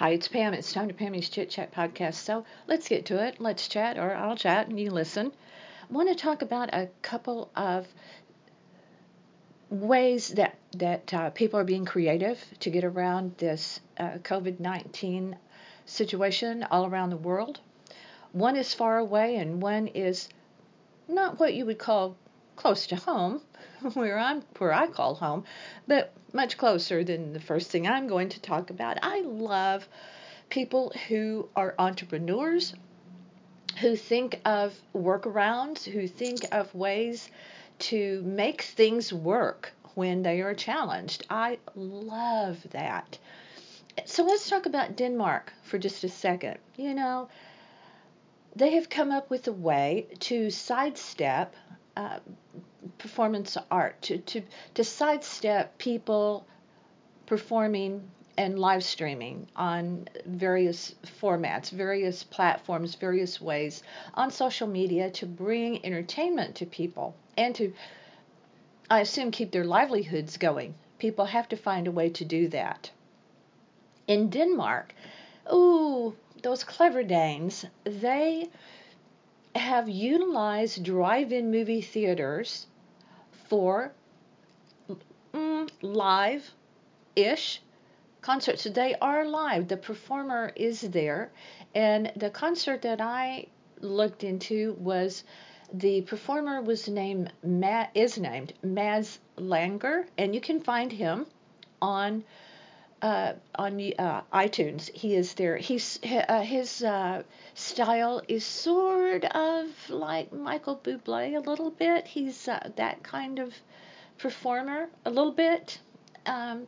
Hi, it's Pam. It's time to Pammy's Chit Chat podcast. So let's get to it. Let's chat, or I'll chat and you listen. I want to talk about a couple of ways that that uh, people are being creative to get around this uh, COVID nineteen situation all around the world. One is far away, and one is not what you would call close to home, where I'm where I call home, but much closer than the first thing I'm going to talk about. I love people who are entrepreneurs, who think of workarounds, who think of ways to make things work when they are challenged. I love that. So let's talk about Denmark for just a second. You know, they have come up with a way to sidestep uh, performance art, to, to, to sidestep people performing and live streaming on various formats, various platforms, various ways on social media to bring entertainment to people and to, I assume, keep their livelihoods going. People have to find a way to do that. In Denmark, ooh, those clever Danes, they have utilized drive in movie theaters for mm, live ish concerts. They are live. The performer is there. And the concert that I looked into was the performer was named Matt is named Mads Langer, and you can find him on uh, on uh, iTunes. He is there. He's uh, his uh, style is sort of like Michael Bublé a little bit. He's uh, that kind of performer a little bit. Um,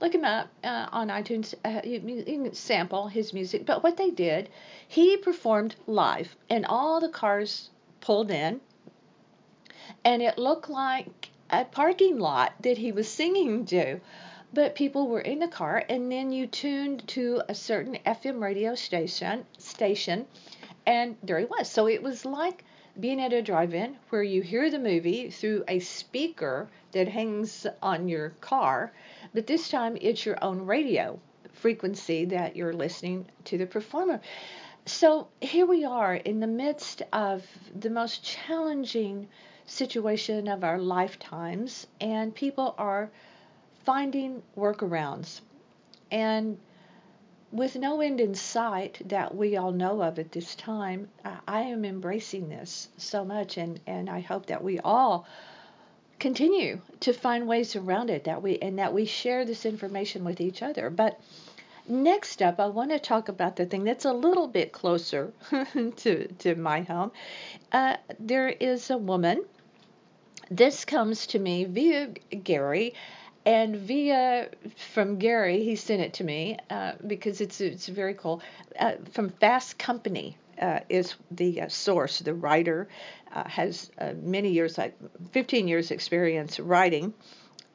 look him up uh, on iTunes. You, you, can sample his music. But what they did, he performed live, and all the cars pulled in, and it looked like a parking lot that he was singing to but people were in the car and then you tuned to a certain FM radio station station and there he was. So it was like being at a drive-in where you hear the movie through a speaker that hangs on your car, but this time it's your own radio frequency that you're listening to the performer. So here we are in the midst of the most challenging situation of our lifetimes and people are finding workarounds. And with no end in sight that we all know of at this time, I am embracing this so much, and, and I hope that we all continue to find ways around it that we and that we share this information with each other. But next up, I want to talk about the thing that's a little bit closer to to my home. Uh, there is a woman. This comes to me via Gary and via from Gary, he sent it to me uh, because it's it's very cool. Uh, from Fast Company uh, is the uh, source. The writer uh, has uh, many years, like 15 years experience writing,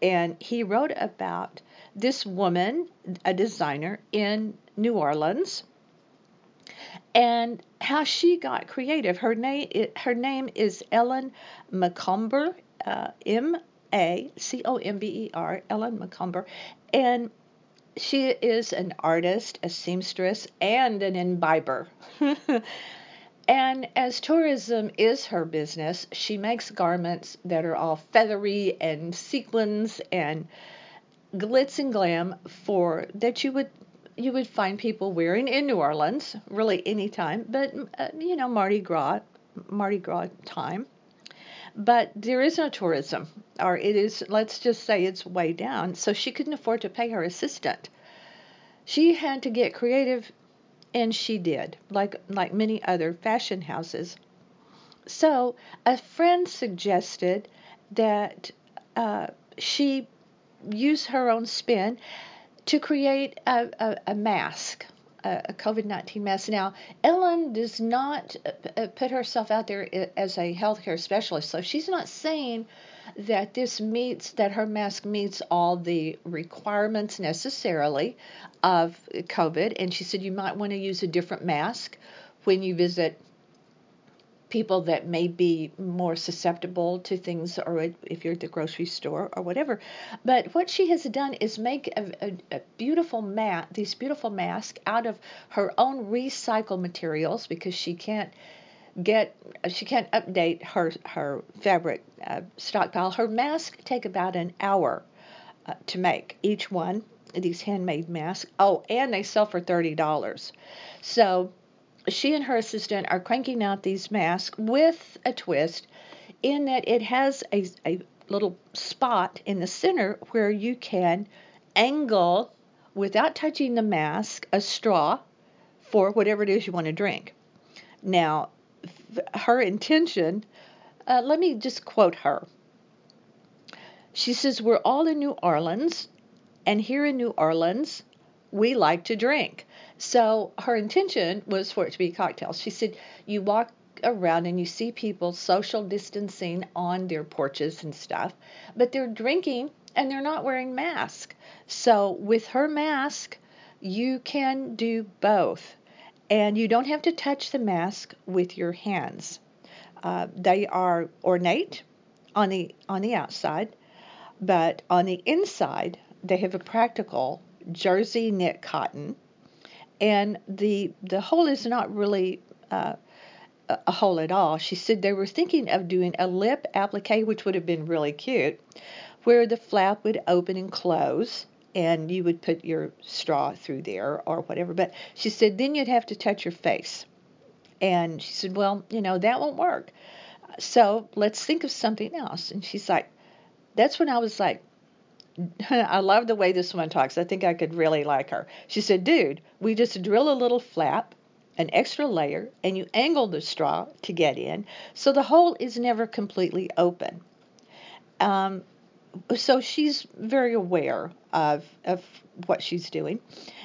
and he wrote about this woman, a designer in New Orleans, and how she got creative. Her name her name is Ellen Macomber, M a C O M B E R, Ellen Macomber, and she is an artist, a seamstress, and an imbiber. and as tourism is her business, she makes garments that are all feathery and sequins and glitz and glam for that you would you would find people wearing in New Orleans, really any time, but uh, you know Mardi Gras, Mardi Gras time. But there is no tourism, or it is, let's just say it's way down. So she couldn't afford to pay her assistant. She had to get creative, and she did, like, like many other fashion houses. So a friend suggested that uh, she use her own spin to create a, a, a mask a COVID 19 mask. Now, Ellen does not uh, uh, put herself out there as a healthcare specialist, so she's not saying that this meets, that her mask meets all the requirements necessarily of COVID. And she said you might want to use a different mask when you visit people that may be more susceptible to things or if you're at the grocery store or whatever. But what she has done is make a, a, a beautiful mat these beautiful masks out of her own recycled materials because she can't get she can't update her her fabric uh, stockpile. Her masks take about an hour uh, to make. Each one these handmade masks. Oh and they sell for $30 so she and her assistant are cranking out these masks with a twist in that it has a, a little spot in the center where you can angle without touching the mask a straw for whatever it is you want to drink. Now, her intention, uh, let me just quote her. She says, We're all in New Orleans, and here in New Orleans, we like to drink. So her intention was for it to be cocktails. She said, You walk around and you see people social distancing on their porches and stuff, but they're drinking and they're not wearing masks. So with her mask, you can do both. And you don't have to touch the mask with your hands. Uh, they are ornate on the on the outside, but on the inside they have a practical jersey knit cotton and the the hole is not really uh, a hole at all. She said they were thinking of doing a lip applique, which would have been really cute, where the flap would open and close, and you would put your straw through there or whatever. But she said then you'd have to touch your face, and she said, well, you know that won't work. So let's think of something else. And she's like, that's when I was like, I love the way this one talks. I think I could really like her. She said, Dude, we just drill a little flap, an extra layer, and you angle the straw to get in, so the hole is never completely open. Um, so she's very aware of, of what she's doing.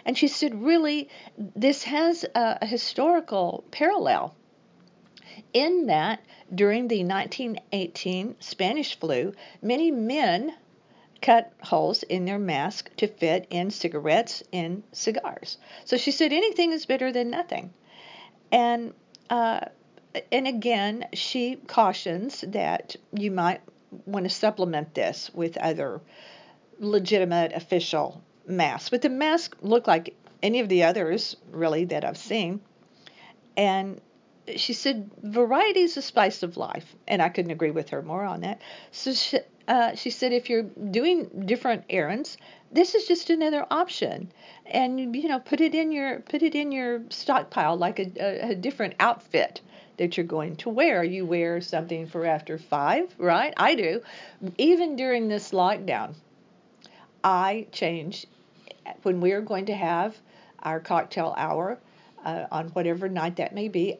And she said, Really, this has a, a historical parallel in that during the 1918 Spanish flu, many men cut holes in their mask to fit in cigarettes and cigars. So she said anything is better than nothing. And uh, and again, she cautions that you might want to supplement this with other legitimate official masks. But the masks look like any of the others, really, that I've seen. And she said, variety is the spice of life. And I couldn't agree with her more on that. So she, uh, she said, if you're doing different errands, this is just another option, and you know, put it in your put it in your stockpile like a, a, a different outfit that you're going to wear. You wear something for after five, right? I do. Even during this lockdown, I change when we're going to have our cocktail hour uh, on whatever night that may be.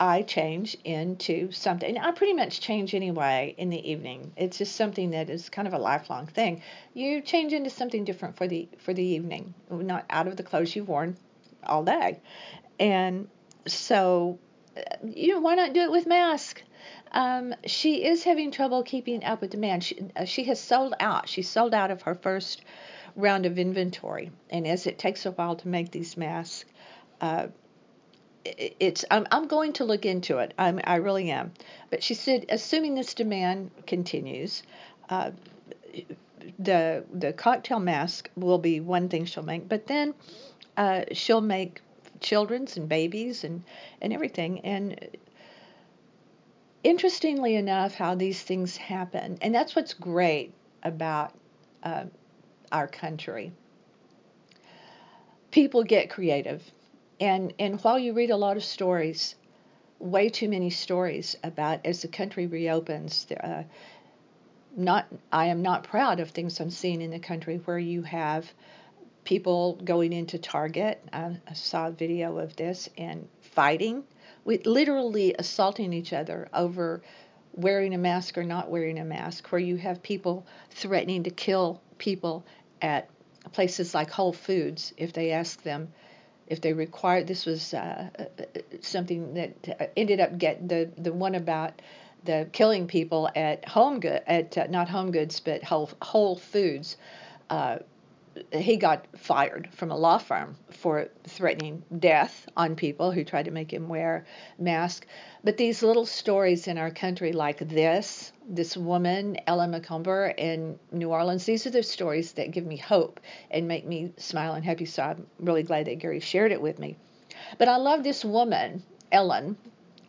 I change into something. I pretty much change anyway in the evening. It's just something that is kind of a lifelong thing. You change into something different for the for the evening, not out of the clothes you've worn all day. And so, you know, why not do it with mask? Um, she is having trouble keeping up with demand. She, uh, she has sold out. She sold out of her first round of inventory, and as it takes a while to make these masks. Uh, it's I'm, I'm going to look into it. I'm, I really am. But she said, assuming this demand continues, uh, the the cocktail mask will be one thing she'll make. But then uh, she'll make children's and babies and and everything. And interestingly enough, how these things happen, and that's what's great about uh, our country. People get creative and and while you read a lot of stories, way too many stories about as the country reopens, uh, not I am not proud of things I'm seeing in the country where you have people going into Target. I, I saw a video of this and fighting, with literally assaulting each other over wearing a mask or not wearing a mask, where you have people threatening to kill people at places like Whole Foods if they ask them if they required this was uh, uh, something that ended up get the the one about the killing people at home good at uh, not home goods but whole whole foods uh, he got fired from a law firm for threatening death on people who tried to make him wear mask. But these little stories in our country, like this, this woman, Ellen Macomber in New Orleans, these are the stories that give me hope and make me smile and happy. So I'm really glad that Gary shared it with me. But I love this woman, Ellen,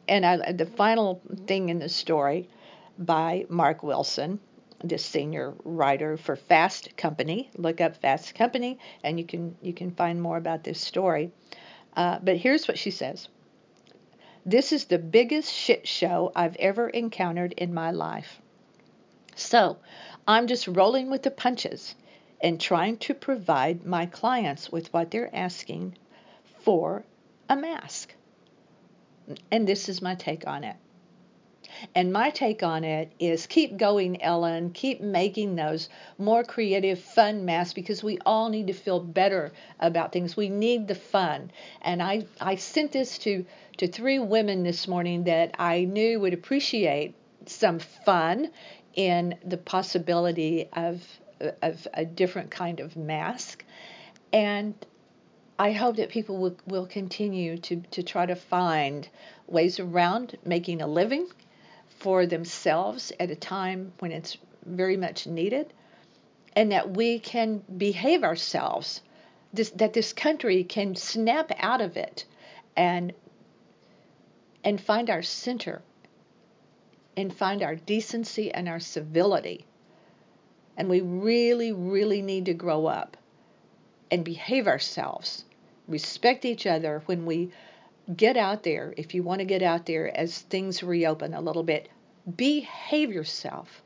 and I, the final thing in the story by Mark Wilson the senior writer for Fast Company. Look up Fast Company, and you can you can find more about this story. Uh, but here's what she says: This is the biggest shit show I've ever encountered in my life. So I'm just rolling with the punches and trying to provide my clients with what they're asking for a mask. And this is my take on it. And my take on it is keep going, Ellen. Keep making those more creative, fun masks because we all need to feel better about things. We need the fun. And I, I sent this to, to three women this morning that I knew would appreciate some fun in the possibility of, of a different kind of mask. And I hope that people will, will continue to, to try to find ways around making a living for themselves at a time when it's very much needed, and that we can behave ourselves, this, that this country can snap out of it and and find our center and find our decency and our civility. And we really, really need to grow up and behave ourselves, respect each other when we get out there if you want to get out there as things reopen a little bit. Behave yourself.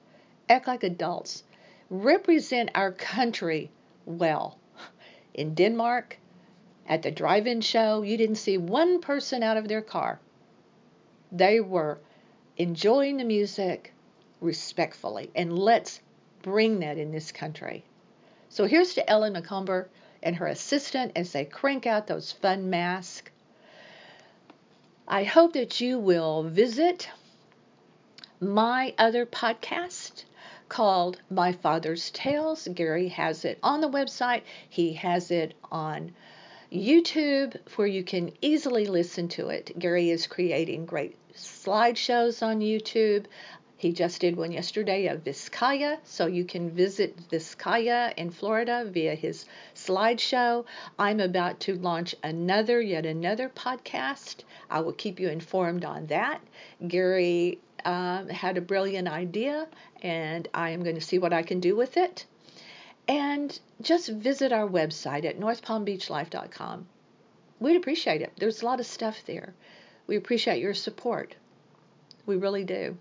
Act like adults. Represent our country well. In Denmark, at the drive in show, you didn't see one person out of their car. They were enjoying the music respectfully. And let's bring that in this country. So here's to Ellen Macomber and her assistant as they crank out those fun masks. I hope that you will visit my other podcast called My Father's Tales. Gary has it on the website, he has it on YouTube where you can easily listen to it. Gary is creating great slideshows on YouTube. He just did one yesterday of Vizcaya, so you can visit Vizcaya in Florida via his slideshow. I'm about to launch another, yet another podcast. I will keep you informed on that. Gary um, had a brilliant idea, and I am going to see what I can do with it. And just visit our website at northpalmbeachlife.com. We'd appreciate it. There's a lot of stuff there. We appreciate your support. We really do.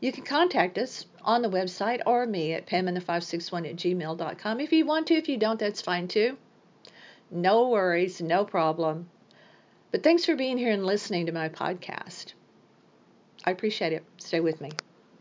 You can contact us on the website or me at pamanda561 at gmail.com. If you want to, if you don't, that's fine too. No worries, no problem. But thanks for being here and listening to my podcast. I appreciate it. Stay with me.